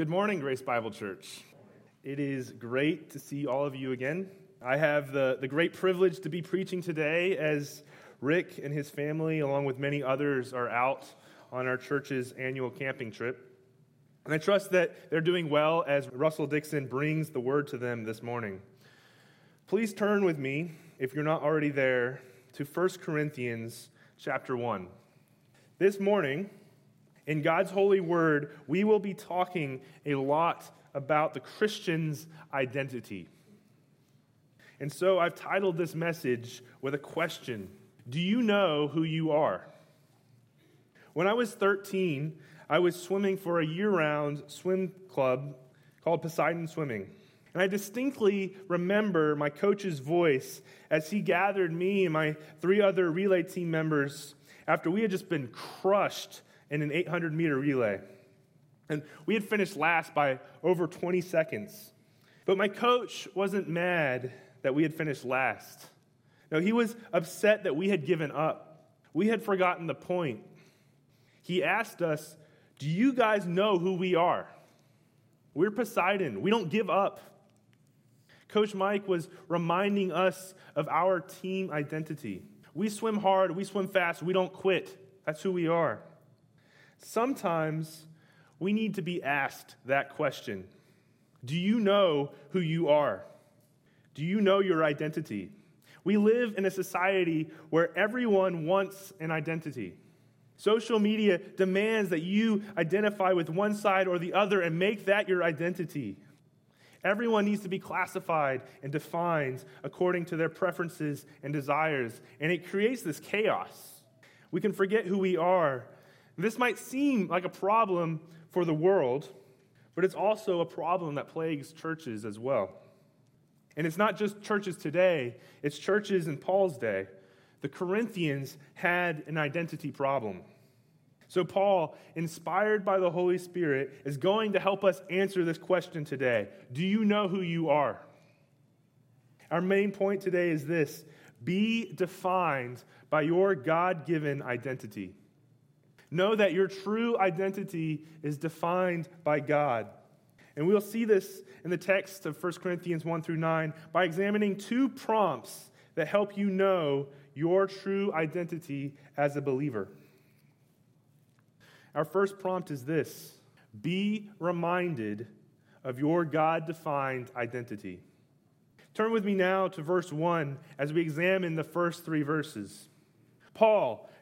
Good morning, Grace Bible Church. It is great to see all of you again. I have the, the great privilege to be preaching today as Rick and his family, along with many others, are out on our church's annual camping trip. And I trust that they're doing well as Russell Dixon brings the word to them this morning. Please turn with me, if you're not already there, to 1 Corinthians chapter 1. This morning, in God's holy word, we will be talking a lot about the Christian's identity. And so I've titled this message with a question Do you know who you are? When I was 13, I was swimming for a year round swim club called Poseidon Swimming. And I distinctly remember my coach's voice as he gathered me and my three other relay team members after we had just been crushed in an 800 meter relay. And we had finished last by over 20 seconds. But my coach wasn't mad that we had finished last. No, he was upset that we had given up. We had forgotten the point. He asked us, Do you guys know who we are? We're Poseidon. We don't give up. Coach Mike was reminding us of our team identity. We swim hard, we swim fast, we don't quit. That's who we are. Sometimes we need to be asked that question Do you know who you are? Do you know your identity? We live in a society where everyone wants an identity. Social media demands that you identify with one side or the other and make that your identity. Everyone needs to be classified and defined according to their preferences and desires, and it creates this chaos. We can forget who we are this might seem like a problem for the world, but it's also a problem that plagues churches as well. And it's not just churches today, it's churches in Paul's day. The Corinthians had an identity problem. So, Paul, inspired by the Holy Spirit, is going to help us answer this question today Do you know who you are? Our main point today is this be defined by your God given identity. Know that your true identity is defined by God. And we'll see this in the text of 1 Corinthians 1 through 9 by examining two prompts that help you know your true identity as a believer. Our first prompt is this be reminded of your God defined identity. Turn with me now to verse 1 as we examine the first three verses. Paul,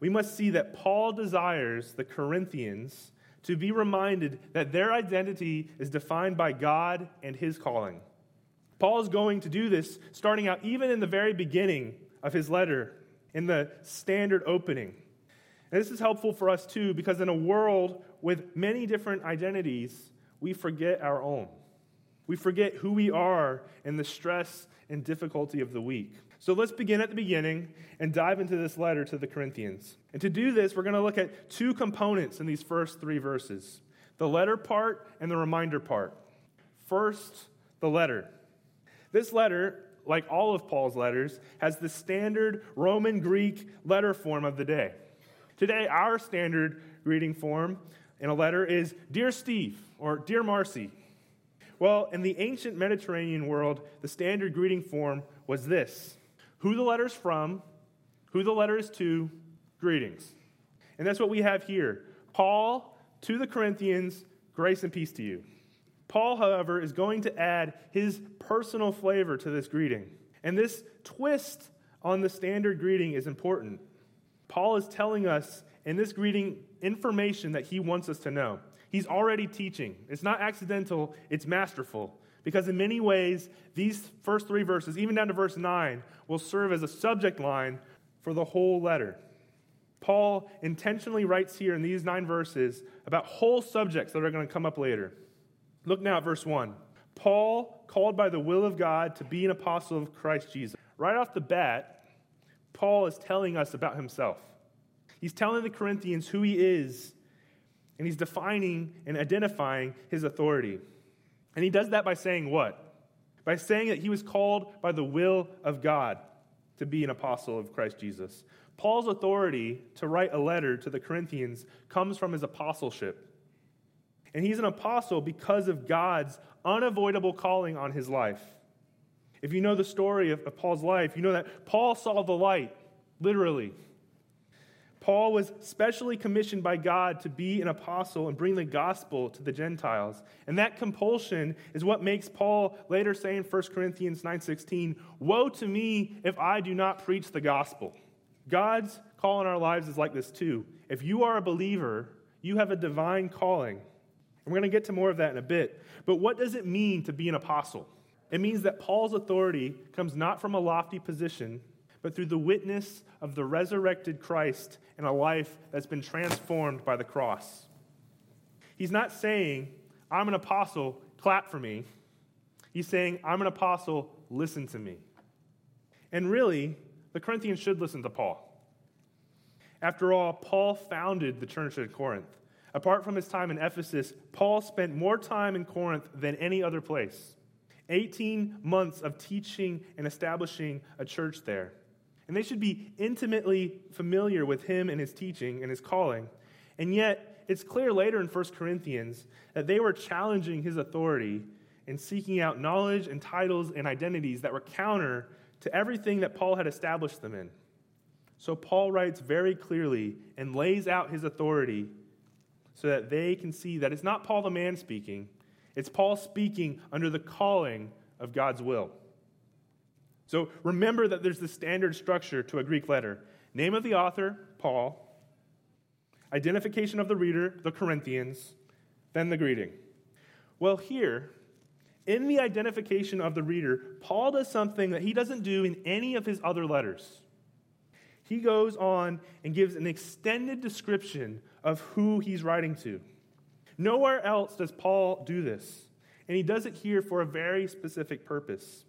we must see that Paul desires the Corinthians to be reminded that their identity is defined by God and his calling. Paul is going to do this starting out even in the very beginning of his letter, in the standard opening. And this is helpful for us too, because in a world with many different identities, we forget our own. We forget who we are in the stress and difficulty of the week. So let's begin at the beginning and dive into this letter to the Corinthians. And to do this, we're going to look at two components in these first three verses the letter part and the reminder part. First, the letter. This letter, like all of Paul's letters, has the standard Roman Greek letter form of the day. Today, our standard greeting form in a letter is Dear Steve or Dear Marcy. Well, in the ancient Mediterranean world, the standard greeting form was this who the letter is from, who the letter is to, greetings. And that's what we have here. Paul to the Corinthians, grace and peace to you. Paul, however, is going to add his personal flavor to this greeting. And this twist on the standard greeting is important. Paul is telling us in this greeting information that he wants us to know. He's already teaching. It's not accidental, it's masterful. Because in many ways, these first three verses, even down to verse 9, will serve as a subject line for the whole letter. Paul intentionally writes here in these nine verses about whole subjects that are going to come up later. Look now at verse 1. Paul, called by the will of God to be an apostle of Christ Jesus. Right off the bat, Paul is telling us about himself. He's telling the Corinthians who he is, and he's defining and identifying his authority. And he does that by saying what? By saying that he was called by the will of God to be an apostle of Christ Jesus. Paul's authority to write a letter to the Corinthians comes from his apostleship. And he's an apostle because of God's unavoidable calling on his life. If you know the story of, of, Paul's life, you know that Paul saw the light, literally. Paul was specially commissioned by God to be an apostle and bring the gospel to the Gentiles. And that compulsion is what makes Paul later say in 1 Corinthians 9:16, "Woe to me if I do not preach the gospel." God's call in our lives is like this too. If you are a believer, you have a divine calling. And We're going to get to more of that in a bit. But what does it mean to be an apostle? It means that Paul's authority comes not from a lofty position, but through the witness of the resurrected Christ and a life that's been transformed by the cross. He's not saying, I'm an apostle, clap for me. He's saying, I'm an apostle, listen to me. And really, the Corinthians should listen to Paul. After all, Paul founded the church at Corinth. Apart from his time in Ephesus, Paul spent more time in Corinth than any other place. 18 months of teaching and establishing a church there. And they should be intimately familiar with him and his teaching and his calling. And yet, it's clear later in 1 Corinthians that they were challenging his authority and seeking out knowledge and titles and identities that were counter to everything that Paul had established them in. So Paul writes very clearly and lays out his authority so that they can see that it's not Paul the man speaking, it's Paul speaking under the calling of God's will. So remember that there's the standard structure to a Greek letter name of the author, Paul, identification of the reader, the Corinthians, then the greeting. Well, here, in the identification of the reader, Paul does something that he doesn't do in any of his other letters. He goes on and gives an extended description of who he's writing to. Nowhere else does Paul do this, and he does it here for a very specific purpose.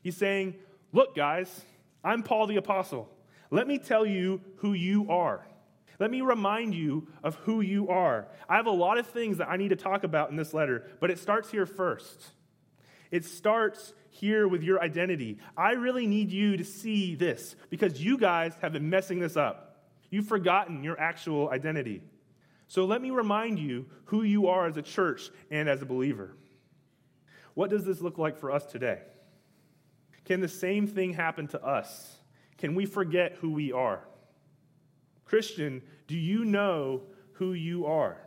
He's saying, Look, guys, I'm Paul the Apostle. Let me tell you who you are. Let me remind you of who you are. I have a lot of things that I need to talk about in this letter, but it starts here first. It starts here with your identity. I really need you to see this because you guys have been messing this up. You've forgotten your actual identity. So let me remind you who you are as a church and as a believer. What does this look like for us today? Can the same thing happen to us? Can we forget who we are? Christian, do you know who you are?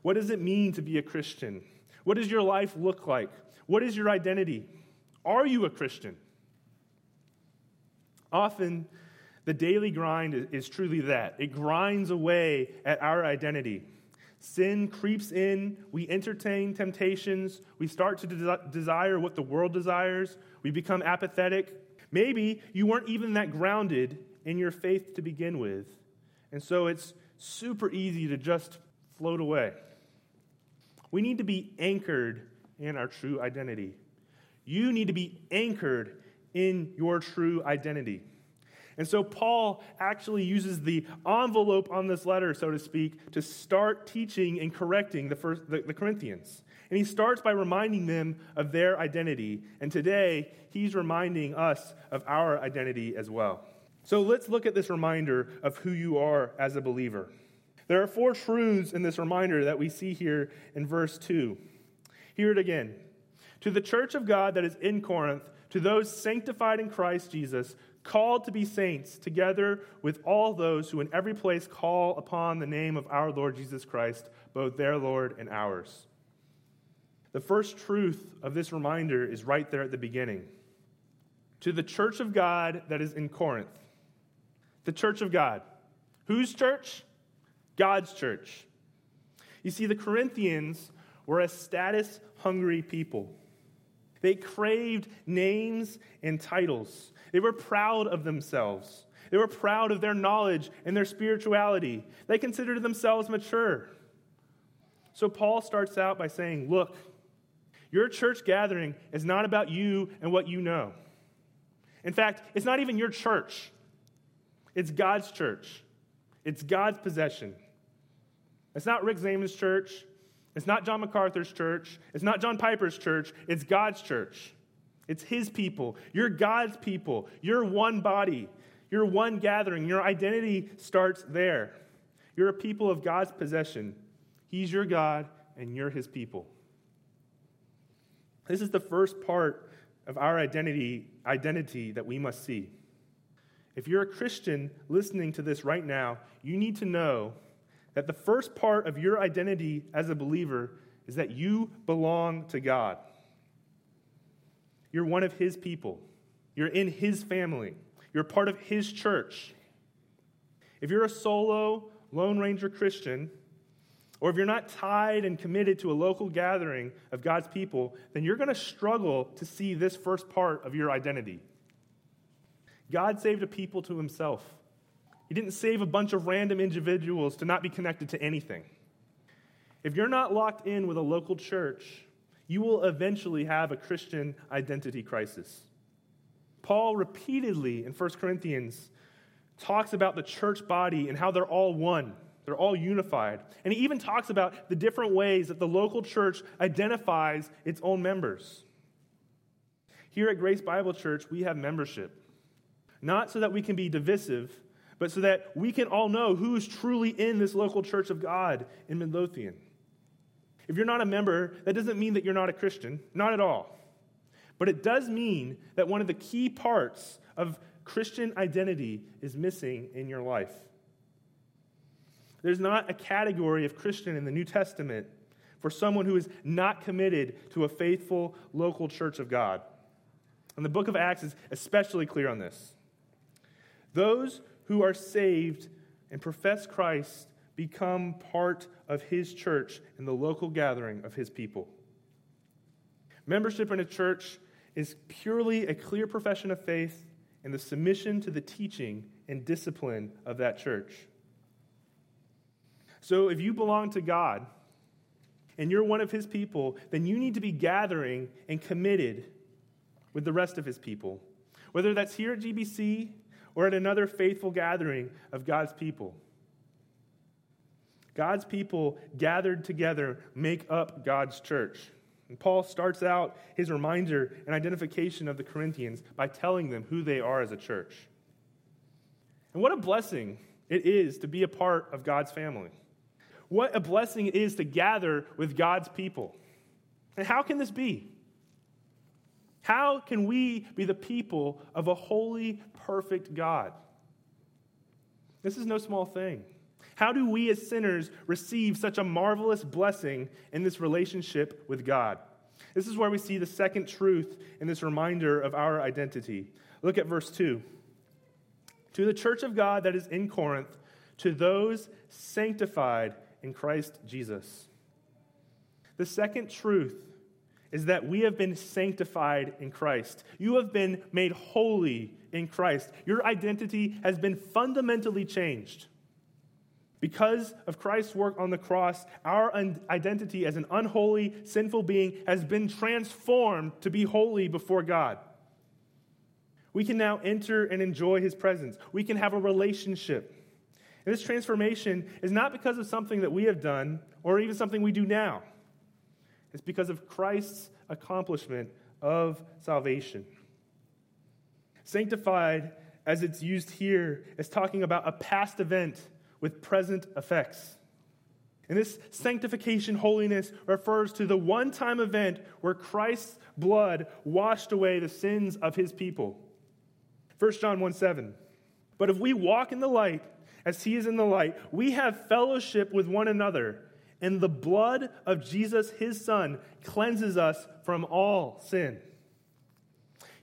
What does it mean to be a Christian? What does your life look like? What is your identity? Are you a Christian? Often, the daily grind is truly that it grinds away at our identity. Sin creeps in. We entertain temptations. We start to de- desire what the world desires. We become apathetic. Maybe you weren't even that grounded in your faith to begin with. And so it's super easy to just float away. We need to be anchored in our true identity. You need to be anchored in your true identity. And so Paul actually uses the envelope on this letter, so to speak, to start teaching and correcting the, first, the, the, Corinthians. And he starts by reminding them of their identity. And today, he's reminding us of our identity as well. So let's look at this reminder of who you are as a believer. There are four truths in this reminder that we see here in verse 2. Hear it again. To the church of God that is in Corinth, to those sanctified in Christ Jesus, called to be saints, together with all those who in every place call upon the name of our Lord Jesus Christ, both their Lord and ours. The first truth of this reminder is right there at the beginning. To the church of God that is in Corinth. The church of God. Whose church? God's church. You see, the Corinthians were a status hungry people. They craved names and titles. They were proud of themselves. They were proud of their knowledge and their spirituality. They considered themselves mature. So Paul starts out by saying, Look, Your church gathering is not about you and what you know. In fact, it's not even your church, it's God's church, it's God's possession. It's not Rick Zamen's church. It's not John MacArthur's church. It's not John Piper's church. It's God's church. It's His people. You're God's people. You're one body. You're one gathering. Your identity starts there. You're a people of God's possession. He's your God, and you're His people. This is the first part of our identity, identity that we must see. If you're a Christian listening to this right now, you need to know that the first part of your identity as a believer is that you belong to God. You're one of His people, you're in His family, you're part of His church. If you're a solo, Lone Ranger Christian, or if you're not tied and committed to a local gathering of God's people, then you're going to struggle to see this first part of your identity. God saved a people to himself. He didn't save a bunch of random individuals to not be connected to anything. If you're not locked in with a local church, you will eventually have a Christian identity crisis. Paul repeatedly in 1 Corinthians talks about the church body and how they're all one. They're all unified. And he even talks about the different ways that the local church identifies its own members. Here at Grace Bible Church, we have membership. Not so that we can be divisive, but so that we can all know who's truly in this local church of God in Midlothian. If you're not a member, that doesn't mean that you're not a Christian, not at all. But it does mean that one of the key parts of Christian identity is missing in your life. There's not a category of Christian in the New Testament for someone who is not committed to a faithful local church of God. And the book of Acts is especially clear on this. Those who are saved and profess Christ become part of his church and the local gathering of his people. Membership in a church is purely a clear profession of faith and the submission to the teaching and discipline of that church. So if you belong to God and you're one of his people, then you need to be gathering and committed with the rest of his people. Whether that's here at GBC or at another faithful gathering of God's people. God's people gathered together make up God's church. And Paul starts out his reminder and identification of the Corinthians by telling them who they are as a church. And what a blessing it is to be a part of God's family. What a blessing it is to gather with God's people. And how can this be? How can we be the people of a holy, perfect God? This is no small thing. How do we as sinners receive such a marvelous blessing in this relationship with God? This is where we see the second truth in this reminder of our identity. Look at verse 2. To the church of God that is in Corinth, to those sanctified in Christ Jesus. The second truth is that we have been sanctified in Christ. You have been made holy in Christ. Your identity has been fundamentally changed. Because of Christ's work on the cross, our identity as an unholy, sinful being has been transformed to be holy before God. We can now enter and enjoy his presence. We can have a relationship. And this transformation is not because of something that we have done or even something we do now. It's because of Christ's accomplishment of salvation. Sanctified, as it's used here, is talking about a past event with present effects. And this sanctification holiness refers to the one time event where Christ's blood washed away the sins of his people. 1 John 1 7. But if we walk in the light, as he is in the light, we have fellowship with one another, and the blood of Jesus, his son, cleanses us from all sin.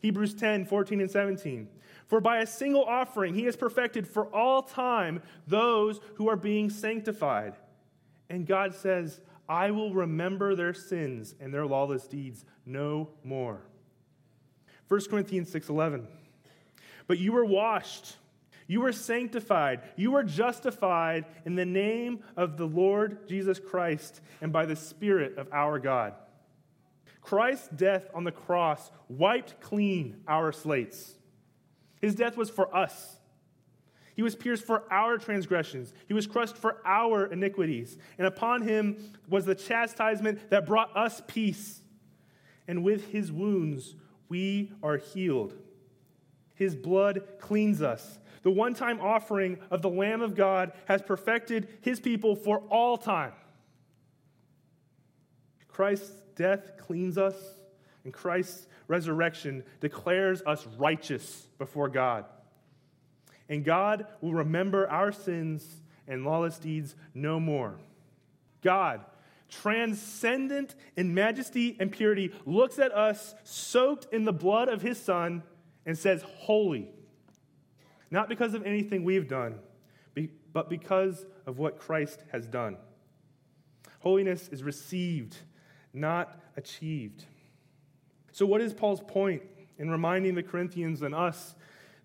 Hebrews 10 14 and 17. For by a single offering he has perfected for all time those who are being sanctified. And God says, I will remember their sins and their lawless deeds no more. 1 Corinthians 6:11 But you were washed you are sanctified. You are justified in the name of the Lord Jesus Christ and by the Spirit of our God. Christ's death on the cross wiped clean our slates. His death was for us. He was pierced for our transgressions. He was crushed for our iniquities. And upon him was the chastisement that brought us peace. And with his wounds, we are healed. His blood cleans us. The one time offering of the Lamb of God has perfected his people for all time. Christ's death cleans us, and Christ's resurrection declares us righteous before God and God will remember our sins and lawless deeds no more. God, transcendent in majesty and purity, looks at us soaked in the blood of his Son and says, Holy. Not because of anything we've done, but because of what Christ has done. Holiness is received, not achieved. So, what is Paul's point in reminding the Corinthians and us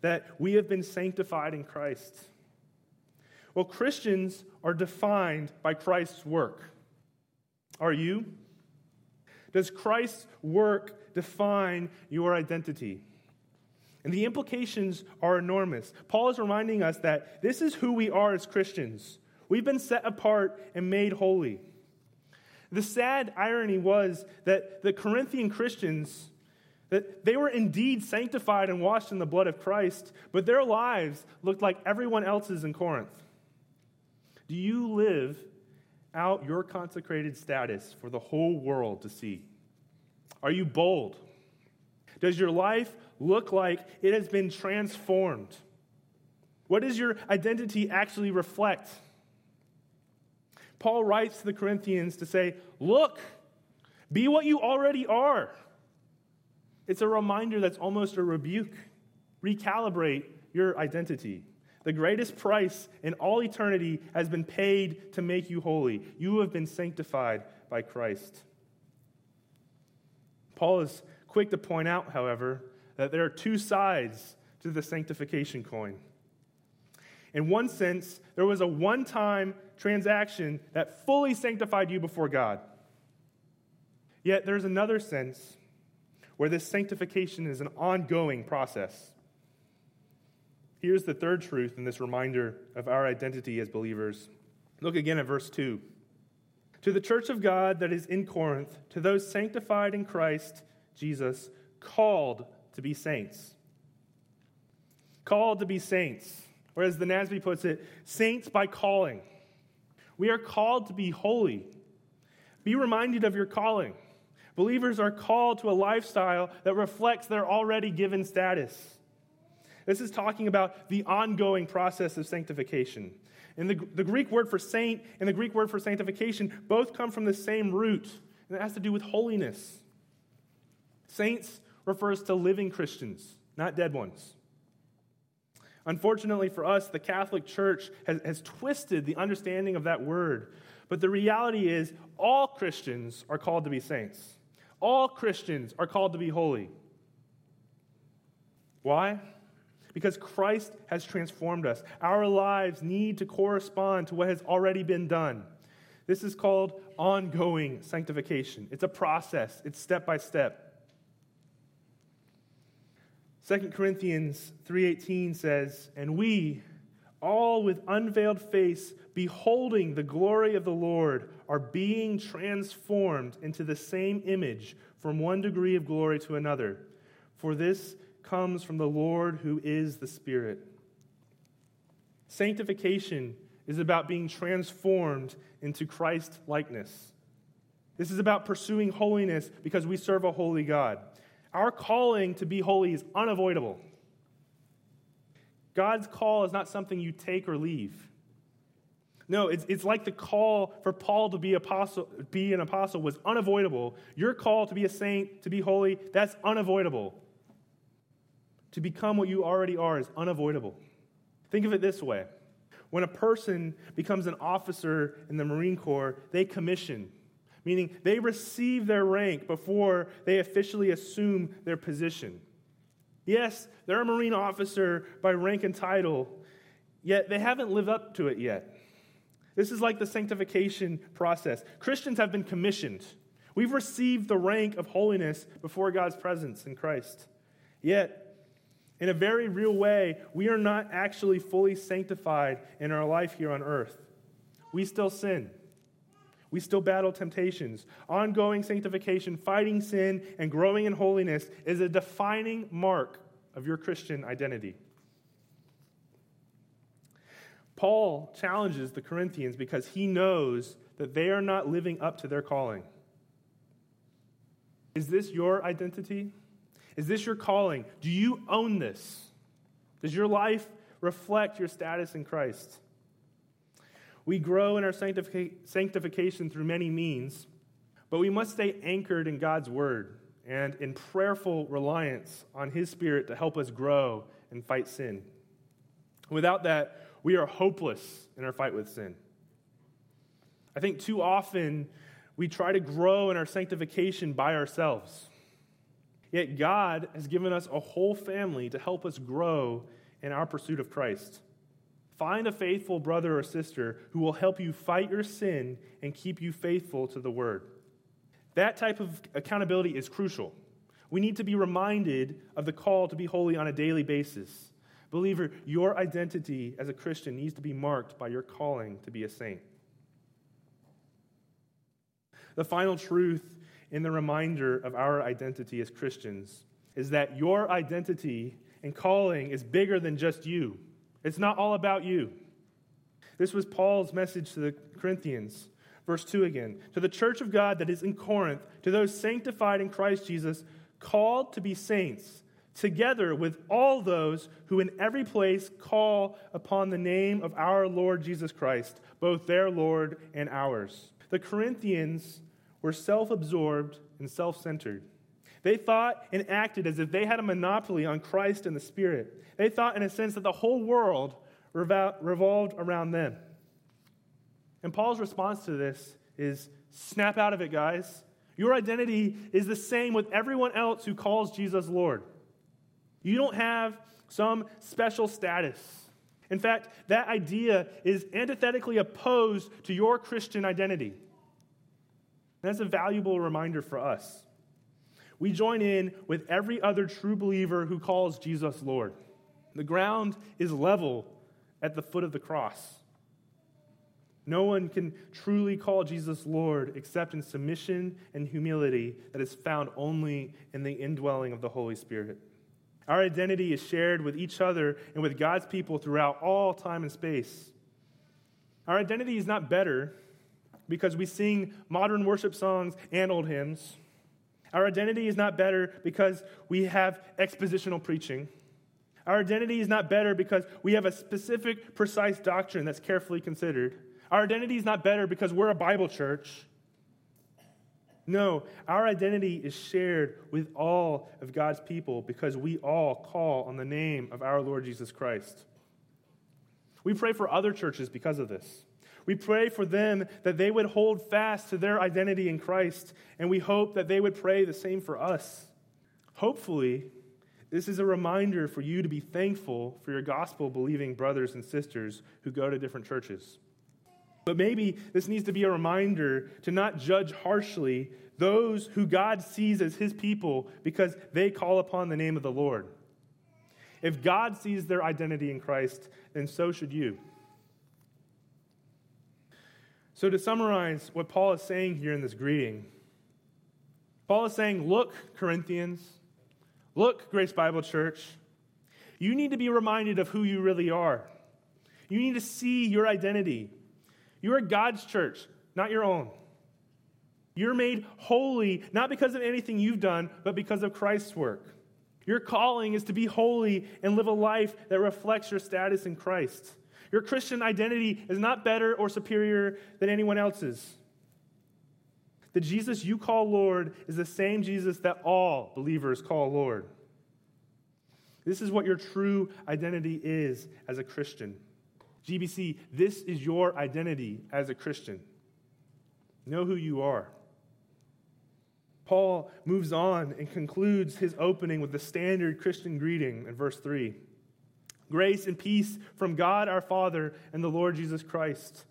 that we have been sanctified in Christ? Well, Christians are defined by Christ's work. Are you? Does Christ's work define your identity? And the implications are enormous. Paul is reminding us that this is who we are as Christians. We've been set apart and made holy. The sad irony was that the Corinthian Christians that they were indeed sanctified and washed in the blood of Christ, but their lives looked like everyone else's in Corinth. Do you live out your consecrated status for the whole world to see? Are you bold? Does your life look like it has been transformed? What does your identity actually reflect? Paul writes to the Corinthians to say, Look, be what you already are. It's a reminder that's almost a rebuke. Recalibrate your identity. The greatest price in all eternity has been paid to make you holy. You have been sanctified by Christ. Paul is quick to point out, however, that there are two sides to the sanctification coin. In one sense, there was a one time transaction that fully sanctified you before God. Yet there's another sense where this sanctification is an ongoing process. Here's the third truth in this reminder of our identity as believers. Look again at verse 2. To the church of God that is in Corinth, to those sanctified in Christ Jesus, called to be saints. Called to be saints. Or as the NASB puts it, saints by calling. We are called to be holy. Be reminded of your calling. Believers are called to a lifestyle that reflects their already given status. This is talking about the ongoing process of sanctification. And the, the Greek word for saint and the Greek word for sanctification both come from the same root, and it has to do with holiness. Saints refers to living Christians, not dead ones. Unfortunately for us, the Catholic Church has, has twisted the understanding of that word. But the reality is, all Christians are called to be saints. All Christians are called to be holy. Why? Because Christ has transformed us. Our lives need to correspond to what has already been done. This is called ongoing sanctification. It's a process, it's step by step. 2 Corinthians 3:18 says, "And we all with unveiled face beholding the glory of the Lord are being transformed into the same image from one degree of glory to another. For this comes from the Lord who is the Spirit. Sanctification is about being transformed into Christ likeness. This is about pursuing holiness because we serve a holy God. Our calling to be holy is unavoidable. God's call is not something you take or leave. No, it's, it's like the call for Paul to be, apostle, be an apostle was unavoidable. Your call to be a saint, to be holy, that's unavoidable. To become what you already are is unavoidable. Think of it this way when a person becomes an officer in the Marine Corps, they commission, meaning they receive their rank before they officially assume their position. Yes, they're a Marine officer by rank and title, yet they haven't lived up to it yet. This is like the sanctification process. Christians have been commissioned. We've received the rank of holiness before God's presence in Christ. Yet, in a very real way, we are not actually fully sanctified in our life here on earth. We still sin. We still battle temptations. Ongoing sanctification, fighting sin, and growing in holiness is a defining mark of your Christian identity. Paul challenges the Corinthians because he knows that they are not living up to their calling. Is this your identity? Is this your calling? Do you own this? Does your life reflect your status in Christ? We grow in our sanctification through many means, but we must stay anchored in God's word and in prayerful reliance on His Spirit to help us grow and fight sin. Without that, we are hopeless in our fight with sin. I think too often we try to grow in our sanctification by ourselves. Yet God has given us a whole family to help us grow in our pursuit of Christ. Find a faithful brother or sister who will help you fight your sin and keep you faithful to the word. That type of accountability is crucial. We need to be reminded of the call to be holy on a daily basis. Believer, your identity as a Christian needs to be marked by your calling to be a saint. The final truth in the reminder of our identity as Christians is that your identity and calling is bigger than just you. It's not all about you. This was Paul's message to the Corinthians. Verse 2 again. To the church of God that is in Corinth, to those sanctified in Christ Jesus, called to be saints, together with all those who in every place call upon the name of our Lord Jesus Christ, both their Lord and ours. The Corinthians were self absorbed and self centered. They thought and acted as if they had a monopoly on Christ and the Spirit. They thought, in a sense, that the whole world revolved around them. And Paul's response to this is snap out of it, guys. Your identity is the same with everyone else who calls Jesus Lord. You don't have some special status. In fact, that idea is antithetically opposed to your Christian identity. that's a valuable reminder for us we join in with every other true believer who calls Jesus Lord. The ground is level at the foot of the cross. No one can truly call Jesus Lord except in submission and humility that is found only in the indwelling of the Holy Spirit. Our identity is shared with each other and with God's people throughout all time and space. Our identity is not better because we sing modern worship songs and old hymns. Our identity is not better because we have expositional preaching. Our identity is not better because we have a specific, precise doctrine that's carefully considered. Our identity is not better because we're a Bible church. No, our identity is shared with all of God's people because we all call on the name of our Lord Jesus Christ. We pray for other churches because of this. We pray for them that they would hold fast to their identity in Christ, and we hope that they would pray the same for us. Hopefully, this is a reminder for you to be thankful for your gospel believing brothers and sisters who go to different churches. But maybe this needs to be a reminder to not judge harshly those who God sees as his people because they call upon the name of the Lord. If God sees their identity in Christ, then so should you. So, to summarize what Paul is saying here in this greeting, Paul is saying, Look, Corinthians, look, Grace Bible Church, you need to be reminded of who you really are. You need to see your identity. You are God's church, not your own. You're made holy not because of anything you've done, but because of Christ's work. Your calling is to be holy and live a life that reflects your status in Christ. Your Christian identity is not better or superior than anyone else's. The Jesus you call Lord is the same Jesus that all believers call Lord. This is what your true identity is as a Christian. GBC, this is your identity as a Christian. Know who you are. Paul moves on and concludes his opening with the standard Christian greeting in verse 3. Grace and peace from God our Father and the Lord Jesus Christ.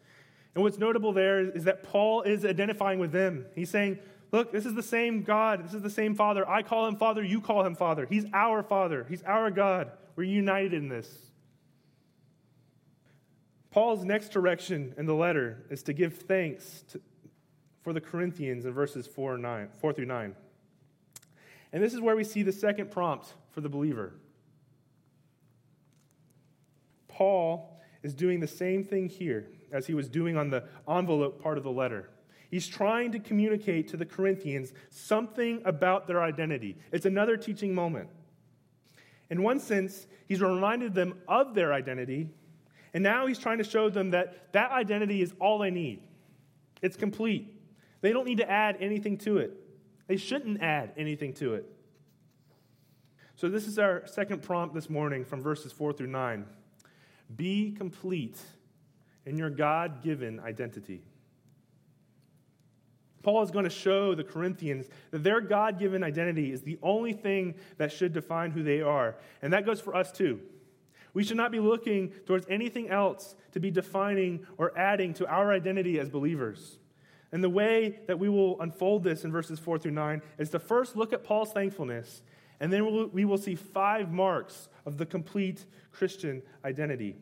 And what's notable there is that Paul is identifying with them. He's saying, Look, this is the same God. This is the same Father. I call him Father. You call him Father. He's our Father. He's our God. We're united in this. Paul's next direction in the letter is to give thanks to, for the Corinthians in verses 4, 9, 4 through 9. And this is where we see the second prompt for the believer. Paul is doing the same thing here as he was doing on the envelope part of the letter. He's trying to communicate to the Corinthians something about their identity. It's another teaching moment. In one sense, he's reminded them of their identity, and now he's trying to show them that that identity is all they need. It's complete. They don't need to add anything to it. They shouldn't add anything to it. So, this is our second prompt this morning from verses 4 through 9. Be complete in your God given identity. Paul is going to show the Corinthians that their God given identity is the only thing that should define who they are. And that goes for us too. We should not be looking towards anything else to be defining or adding to our identity as believers. And the way that we will unfold this in verses 4 through 9 is to first look at Paul's thankfulness, and then we will see five marks of the complete Christian identity.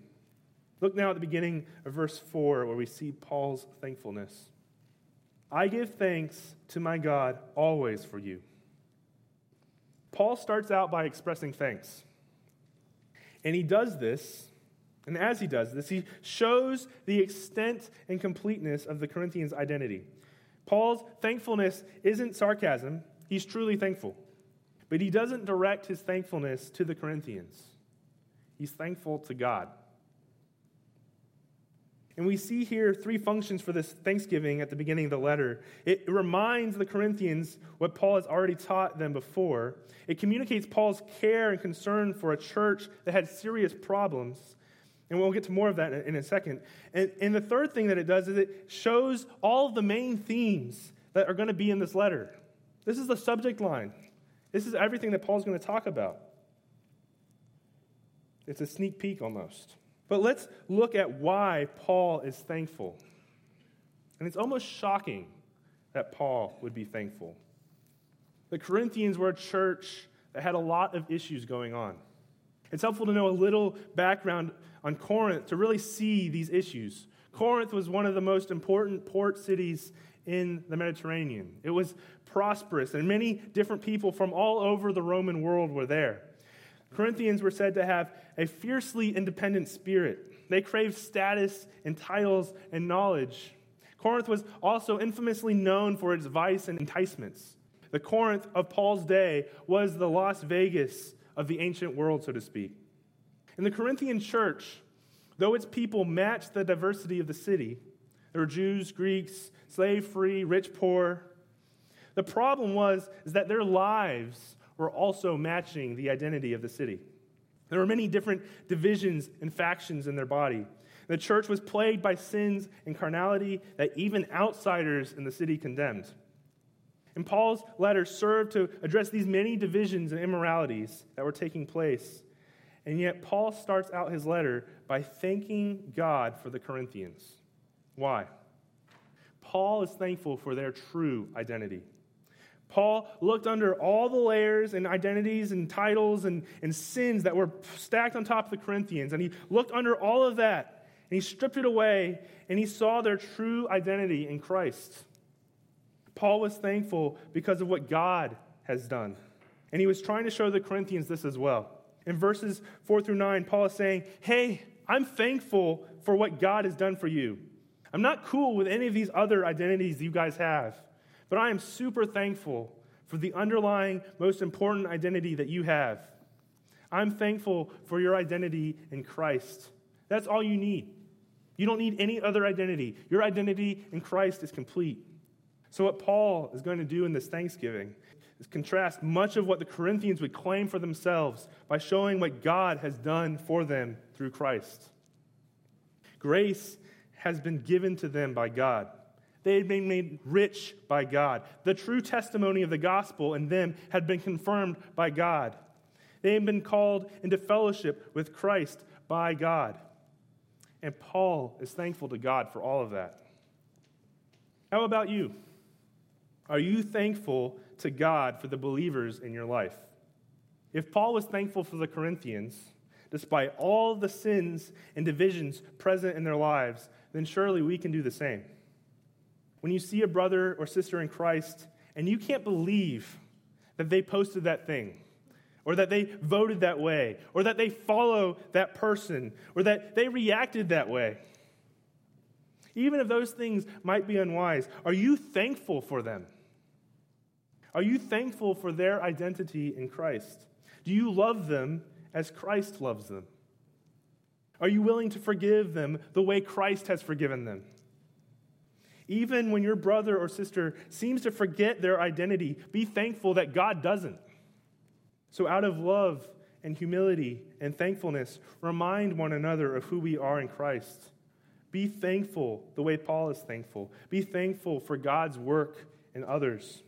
Look now at the beginning of verse 4, where we see Paul's thankfulness. I give thanks to my God always for you. Paul starts out by expressing thanks. And he does this, and as he does this, he shows the extent and completeness of the Corinthians' identity. Paul's thankfulness isn't sarcasm, he's truly thankful. But he doesn't direct his thankfulness to the Corinthians, he's thankful to God. And we see here three functions for this thanksgiving at the beginning of the letter. It reminds the Corinthians what Paul has already taught them before. It communicates Paul's care and concern for a church that had serious problems. And we'll get to more of that in a second. And, and the third thing that it does is it shows all of the main themes that are going to be in this letter. This is the subject line. This is everything that Paul's going to talk about. It's a sneak peek almost. But let's look at why Paul is thankful. And it's almost shocking that Paul would be thankful. The Corinthians were a church that had a lot of issues going on. It's helpful to know a little background on Corinth to really see these issues. Corinth was one of the most important port cities in the Mediterranean. It was prosperous, and many different people from all over the Roman world were there. Corinthians were said to have a fiercely independent spirit. They craved status and titles and knowledge. Corinth was also infamously known for its vice and enticements. The Corinth of Paul's day was the Las Vegas of the ancient world, so to speak. In the Corinthian church, though its people matched the diversity of the city, there were Jews, Greeks, slave free, rich, poor. The problem was is that their lives were also matching the identity of the city. There were many different divisions and factions in their body. The church was plagued by sins and carnality that even outsiders in the city condemned. And Paul's letter served to address these many divisions and immoralities that were taking place. And yet, Paul starts out his letter by thanking God for the Corinthians. Why? Paul is thankful for their true identity. Paul looked under all the layers and identities and titles and, and sins that were stacked on top of the Corinthians, and he looked under all of that, and he stripped it away, and he saw their true identity in Christ. Paul was thankful because of what God has done, and he was trying to show the Corinthians this as well. In verses 4 through 9, Paul is saying, Hey, I'm thankful for what God has done for you. I'm not cool with any of these other identities you guys have. But I am super thankful for the underlying, most important identity that you have. I'm thankful for your identity in Christ. That's all you need. You don't need any other identity. Your identity in Christ is complete. So, what Paul is going to do in this Thanksgiving is contrast much of what the Corinthians would claim for themselves by showing what God has done for them through Christ. Grace has been given to them by God. They had been made rich by God. The true testimony of the gospel in them had been confirmed by God. They had been called into fellowship with Christ by God. And Paul is thankful to God for all of that. How about you? Are you thankful to God for the believers in your life? If Paul was thankful for the Corinthians, despite all the sins and divisions present in their lives, then surely we can do the same. When you see a brother or sister in Christ and you can't believe that they posted that thing, or that they voted that way, or that they follow that person, or that they reacted that way, even if those things might be unwise, are you thankful for them? Are you thankful for their identity in Christ? Do you love them as Christ loves them? Are you willing to forgive them the way Christ has forgiven them? Even when your brother or sister seems to forget their identity, be thankful that God doesn't. So, out of love and humility and thankfulness, remind one another of who we are in Christ. Be thankful the way Paul is thankful. Be thankful for God's work in others.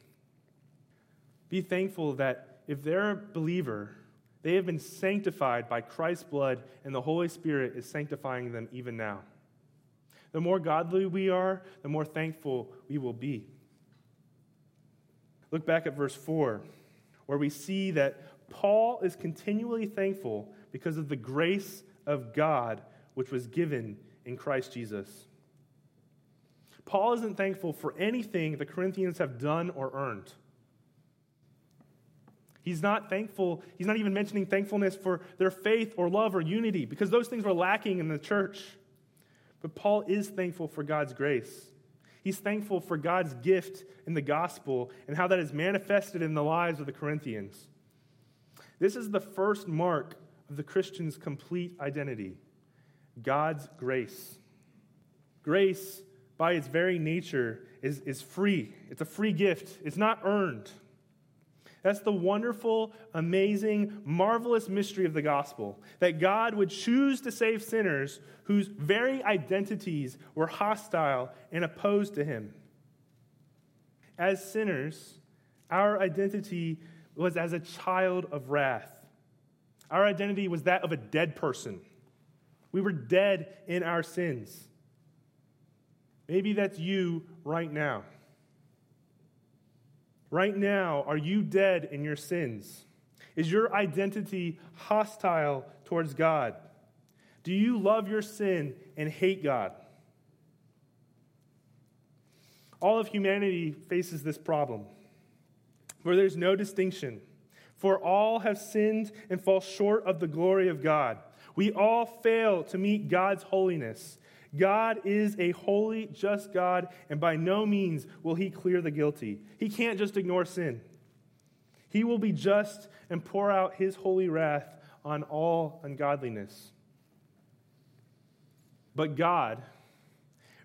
Be thankful that if they're a believer, they have been sanctified by Christ's blood, and the Holy Spirit is sanctifying them even now. The more godly we are, the more thankful we will be. Look back at verse 4, where we see that Paul is continually thankful because of the grace of God which was given in Christ Jesus. Paul isn't thankful for anything the Corinthians have done or earned. He's not thankful, he's not even mentioning thankfulness for their faith or love or unity because those things were lacking in the church. But Paul is thankful for God's grace. He's thankful for God's gift in the gospel and how that is manifested in the lives of the Corinthians. This is the first mark of the Christian's complete identity God's grace. Grace, by its very nature, is, is free. It's a free gift, it's not earned. That's the wonderful, amazing, marvelous mystery of the gospel that God would choose to save sinners whose very identities were hostile and opposed to him. As sinners, our identity was as a child of wrath. Our identity was that of a dead person. We were dead in our sins. Maybe that's you right now. Right now, are you dead in your sins? Is your identity hostile towards God? Do you love your sin and hate God? All of humanity faces this problem where there's no distinction. For all have sinned and fall short of the glory of God. We all fail to meet God's holiness. God is a holy, just God, and by no means will he clear the guilty. He can't just ignore sin. He will be just and pour out his holy wrath on all ungodliness. But God,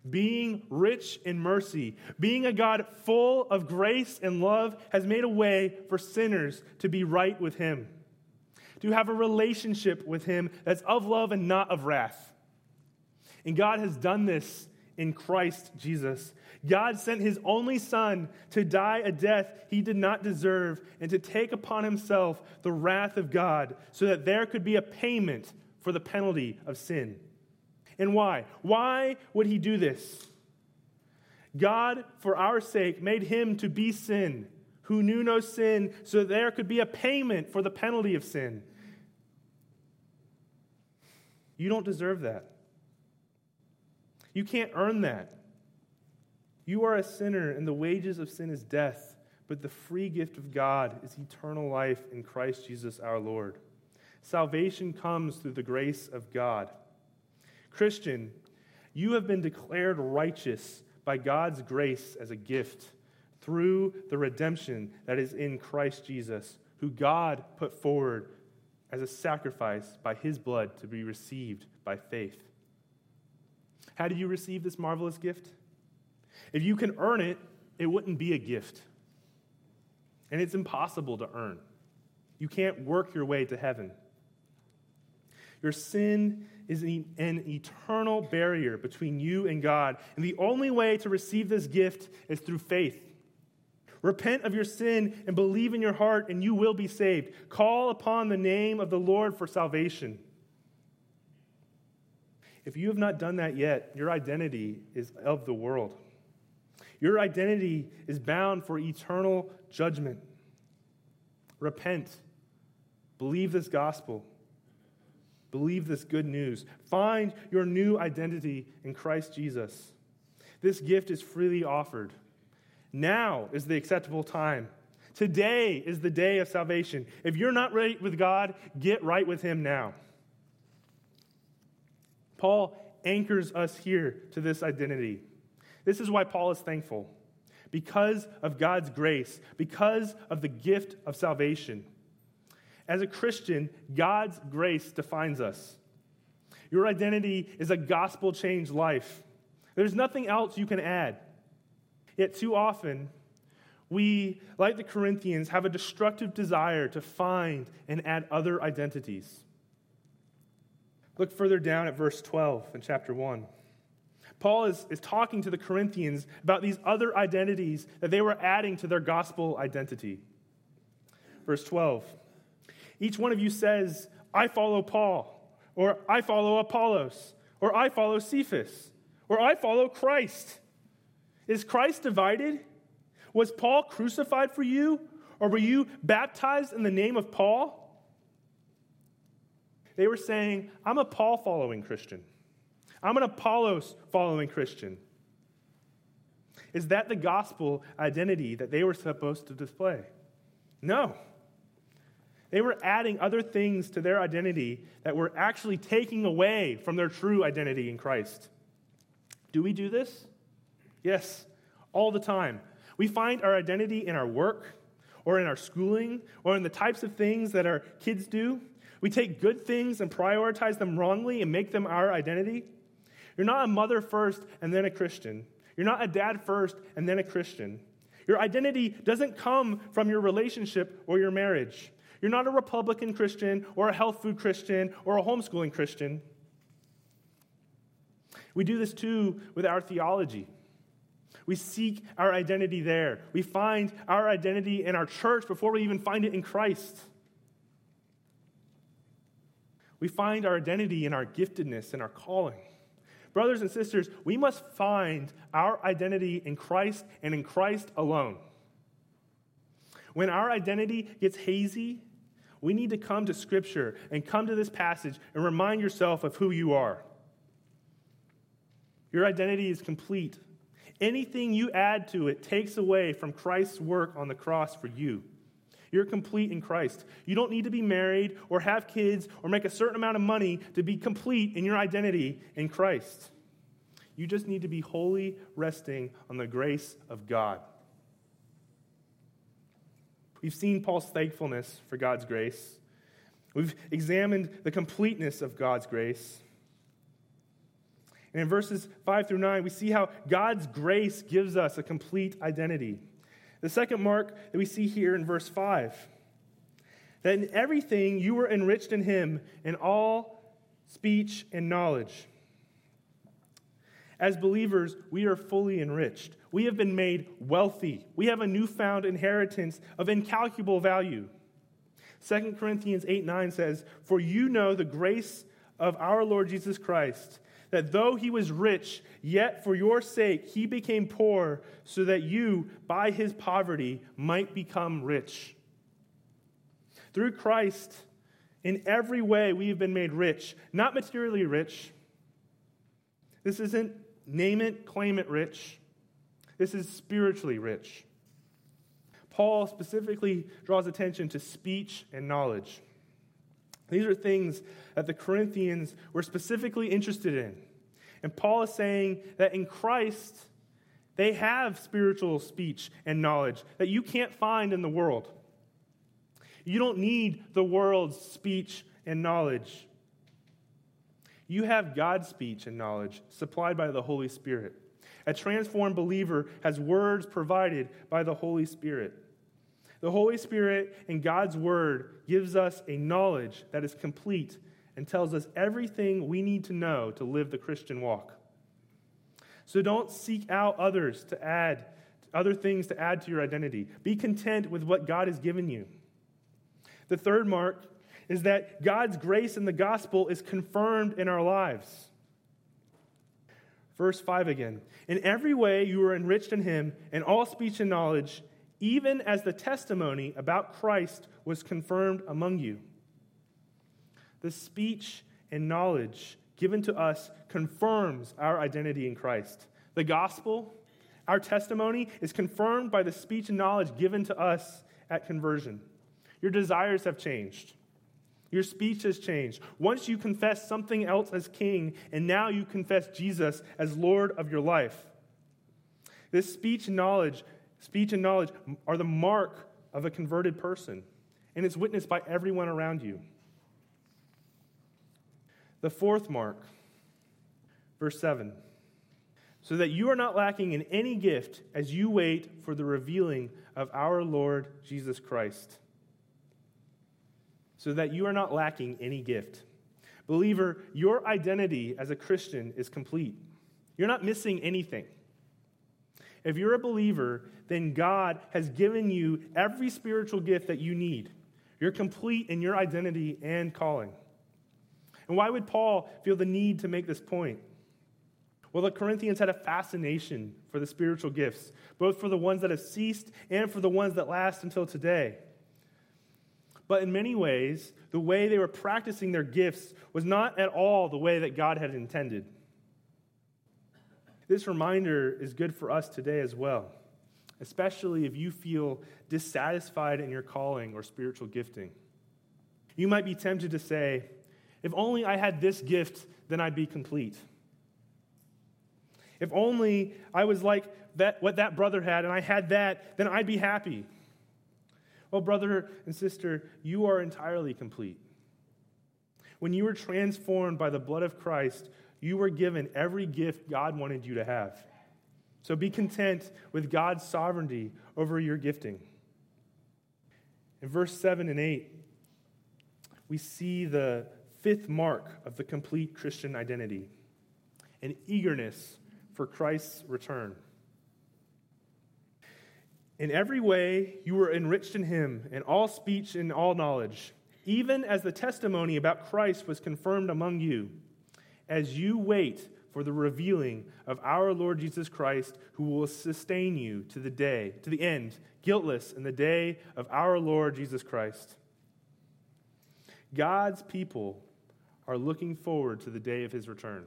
being rich in mercy, being a God full of grace and love, has made a way for sinners to be right with him, to have a relationship with him that's of love and not of wrath. And God has done this in Christ Jesus. God sent his only Son to die a death he did not deserve and to take upon himself the wrath of God so that there could be a payment for the penalty of sin. And why? Why would he do this? God, for our sake, made him to be sin, who knew no sin, so that there could be a payment for the penalty of sin. You don't deserve that. You can't earn that. You are a sinner, and the wages of sin is death, but the free gift of God is eternal life in Christ Jesus our Lord. Salvation comes through the grace of God. Christian, you have been declared righteous by God's grace as a gift through the redemption that is in Christ Jesus, who God put forward as a sacrifice by his blood to be received by faith. How do you receive this marvelous gift? If you can earn it, it wouldn't be a gift. And it's impossible to earn. You can't work your way to heaven. Your sin is an eternal barrier between you and God. And the only way to receive this gift is through faith. Repent of your sin and believe in your heart, and you will be saved. Call upon the name of the Lord for salvation. If you have not done that yet, your identity is of the world. Your identity is bound for eternal judgment. Repent. Believe this gospel. Believe this good news. Find your new identity in Christ Jesus. This gift is freely offered. Now is the acceptable time. Today is the day of salvation. If you're not right with God, get right with Him now. Paul anchors us here to this identity. This is why Paul is thankful. Because of God's grace, because of the gift of salvation. As a Christian, God's grace defines us. Your identity is a gospel changed life. There's nothing else you can add. Yet, too often, we, like the Corinthians, have a destructive desire to find and add other identities. Look further down at verse 12 in chapter 1. Paul is, is talking to the Corinthians about these other identities that they were adding to their gospel identity. Verse 12 Each one of you says, I follow Paul, or I follow Apollos, or I follow Cephas, or I follow Christ. Is Christ divided? Was Paul crucified for you? Or were you baptized in the name of Paul? They were saying, I'm a Paul following Christian. I'm an Apollos following Christian. Is that the gospel identity that they were supposed to display? No. They were adding other things to their identity that were actually taking away from their true identity in Christ. Do we do this? Yes, all the time. We find our identity in our work or in our schooling or in the types of things that our kids do. We take good things and prioritize them wrongly and make them our identity. You're not a mother first and then a Christian. You're not a dad first and then a Christian. Your identity doesn't come from your relationship or your marriage. You're not a Republican Christian or a health food Christian or a homeschooling Christian. We do this too with our theology. We seek our identity there. We find our identity in our church before we even find it in Christ. We find our identity in our giftedness and our calling. Brothers and sisters, we must find our identity in Christ and in Christ alone. When our identity gets hazy, we need to come to Scripture and come to this passage and remind yourself of who you are. Your identity is complete. Anything you add to it takes away from Christ's work on the cross for you. You're complete in Christ. You don't need to be married or have kids or make a certain amount of money to be complete in your identity in Christ. You just need to be wholly resting on the grace of God. We've seen Paul's thankfulness for God's grace. We've examined the completeness of God's grace. And in verses 5 through 9, we see how God's grace gives us a complete identity. The second mark that we see here in verse 5 that in everything you were enriched in him in all speech and knowledge. As believers, we are fully enriched. We have been made wealthy. We have a newfound inheritance of incalculable value. 2 Corinthians 8 9 says, For you know the grace of our Lord Jesus Christ that though he was rich, yet for your sake he became poor, so that you, by his poverty, might become rich. Through Christ, in every way we have been made rich, not materially rich. This isn't name it, claim it rich. This is spiritually rich. Paul specifically draws attention to speech and knowledge. These are things that the Corinthians were specifically interested in. And Paul is saying that in Christ, they have spiritual speech and knowledge that you can't find in the world. You don't need the world's speech and knowledge. You have God's speech and knowledge supplied by the Holy Spirit. A transformed believer has words provided by the Holy Spirit. The Holy Spirit and God's Word gives us a knowledge that is complete and tells us everything we need to know to live the Christian walk. So don't seek out others to add other things to add to your identity. Be content with what God has given you. The third mark is that God's grace in the gospel is confirmed in our lives. Verse 5 again. In every way you are enriched in him, in all speech and knowledge, even as the testimony about Christ was confirmed among you. The speech and knowledge given to us confirms our identity in Christ. The gospel, our testimony, is confirmed by the speech and knowledge given to us at conversion. Your desires have changed. Your speech has changed. Once you confess something else as king, and now you confess Jesus as Lord of your life. This speech knowledge, speech and knowledge are the mark of a converted person, and it's witnessed by everyone around you. The fourth mark, verse 7 so that you are not lacking in any gift as you wait for the revealing of our Lord Jesus Christ. So that you are not lacking any gift. Believer, your identity as a Christian is complete. You're not missing anything. If you're a believer, then God has given you every spiritual gift that you need. You're complete in your identity and calling. And why would Paul feel the need to make this point? Well, the Corinthians had a fascination for the spiritual gifts, both for the ones that have ceased and for the ones that last until today. But in many ways, the way they were practicing their gifts was not at all the way that God had intended. This reminder is good for us today as well, especially if you feel dissatisfied in your calling or spiritual gifting. You might be tempted to say, if only I had this gift, then I'd be complete. If only I was like that, what that brother had and I had that, then I'd be happy. Well, brother and sister, you are entirely complete. When you were transformed by the blood of Christ, you were given every gift God wanted you to have. So be content with God's sovereignty over your gifting. In verse 7 and 8, we see the fifth mark of the complete Christian identity an eagerness for Christ's return. In every way, you were enriched in him, in all speech and all knowledge, even as the testimony about Christ was confirmed among you, as you wait for the revealing of our Lord Jesus Christ, who will sustain you to the day, to the end, guiltless in the day of our Lord Jesus Christ. God's people are looking forward to the day of his return.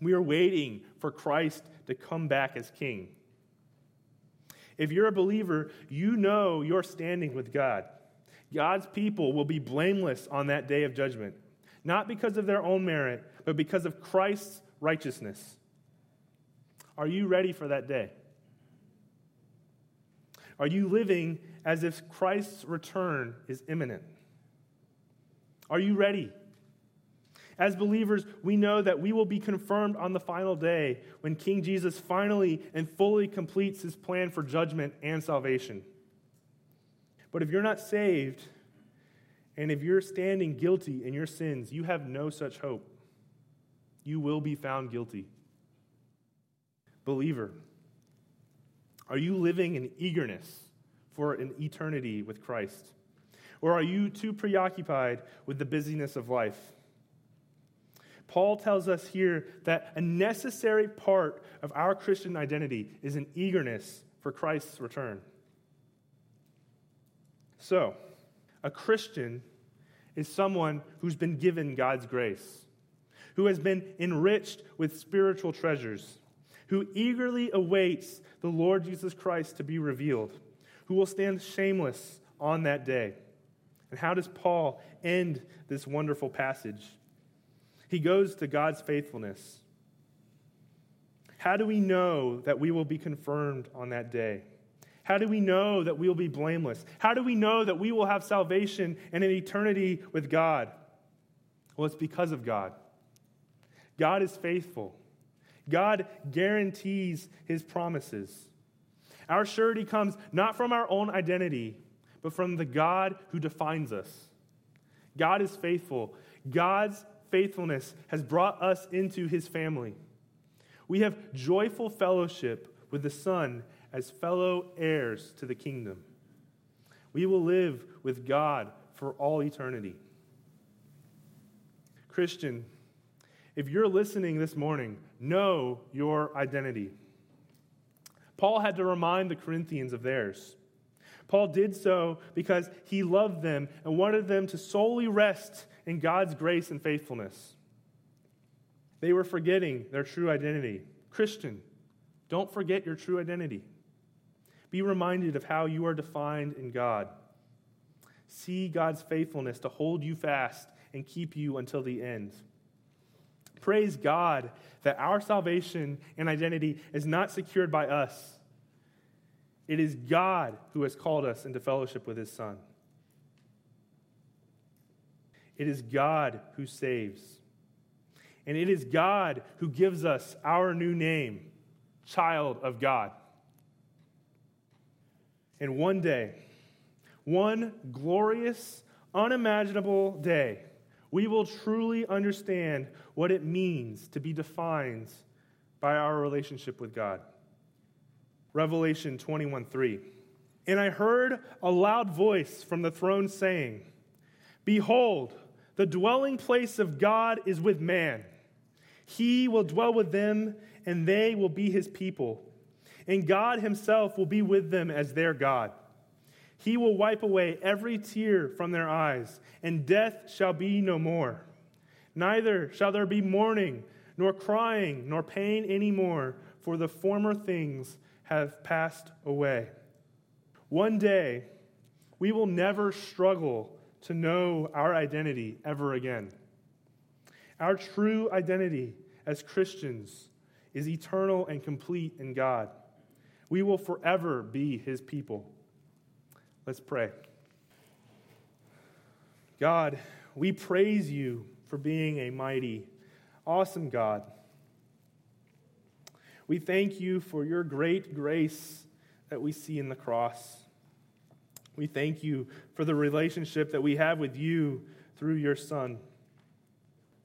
We are waiting for Christ to come back as king. If you're a believer, you know you're standing with God. God's people will be blameless on that day of judgment, not because of their own merit, but because of Christ's righteousness. Are you ready for that day? Are you living as if Christ's return is imminent? Are you ready? As believers, we know that we will be confirmed on the final day when King Jesus finally and fully completes his plan for judgment and salvation. But if you're not saved, and if you're standing guilty in your sins, you have no such hope. You will be found guilty. Believer, are you living in eagerness for an eternity with Christ? Or are you too preoccupied with the busyness of life? Paul tells us here that a necessary part of our Christian identity is an eagerness for Christ's return. So, a Christian is someone who's been given God's grace, who has been enriched with spiritual treasures, who eagerly awaits the Lord Jesus Christ to be revealed, who will stand shameless on that day. And how does Paul end this wonderful passage? He goes to God's faithfulness. How do we know that we will be confirmed on that day? How do we know that we will be blameless? How do we know that we will have salvation and an eternity with God? Well, it's because of God. God is faithful. God guarantees his promises. Our surety comes not from our own identity, but from the God who defines us. God is faithful. God's faithfulness has brought us into his family. We have joyful fellowship with the Son as fellow heirs to the kingdom. We will live with God for all eternity. Christian, if you're listening this morning, know your identity. Paul had to remind the Corinthians of theirs. Paul did so because he loved them and wanted them to solely rest in God's grace and faithfulness. They were forgetting their true identity. Christian, don't forget your true identity. Be reminded of how you are defined in God. See God's faithfulness to hold you fast and keep you until the end. Praise God that our salvation and identity is not secured by us. It is God who has called us into fellowship with his Son. It is God who saves. And it is God who gives us our new name, child of God. And one day, one glorious, unimaginable day, we will truly understand what it means to be defined by our relationship with God. Revelation 21 3. And I heard a loud voice from the throne saying, Behold, the dwelling place of God is with man. He will dwell with them, and they will be his people. And God himself will be with them as their God. He will wipe away every tear from their eyes, and death shall be no more. Neither shall there be mourning, nor crying, nor pain any more, for the former things have passed away. One day, we will never struggle to know our identity ever again. Our true identity as Christians is eternal and complete in God. We will forever be his people. Let's pray. God, we praise you for being a mighty, awesome God. We thank you for your great grace that we see in the cross. We thank you for the relationship that we have with you through your Son.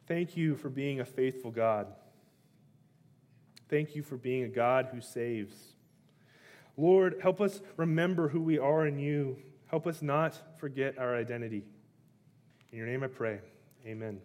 Thank you for being a faithful God. Thank you for being a God who saves. Lord, help us remember who we are in you. Help us not forget our identity. In your name I pray. Amen.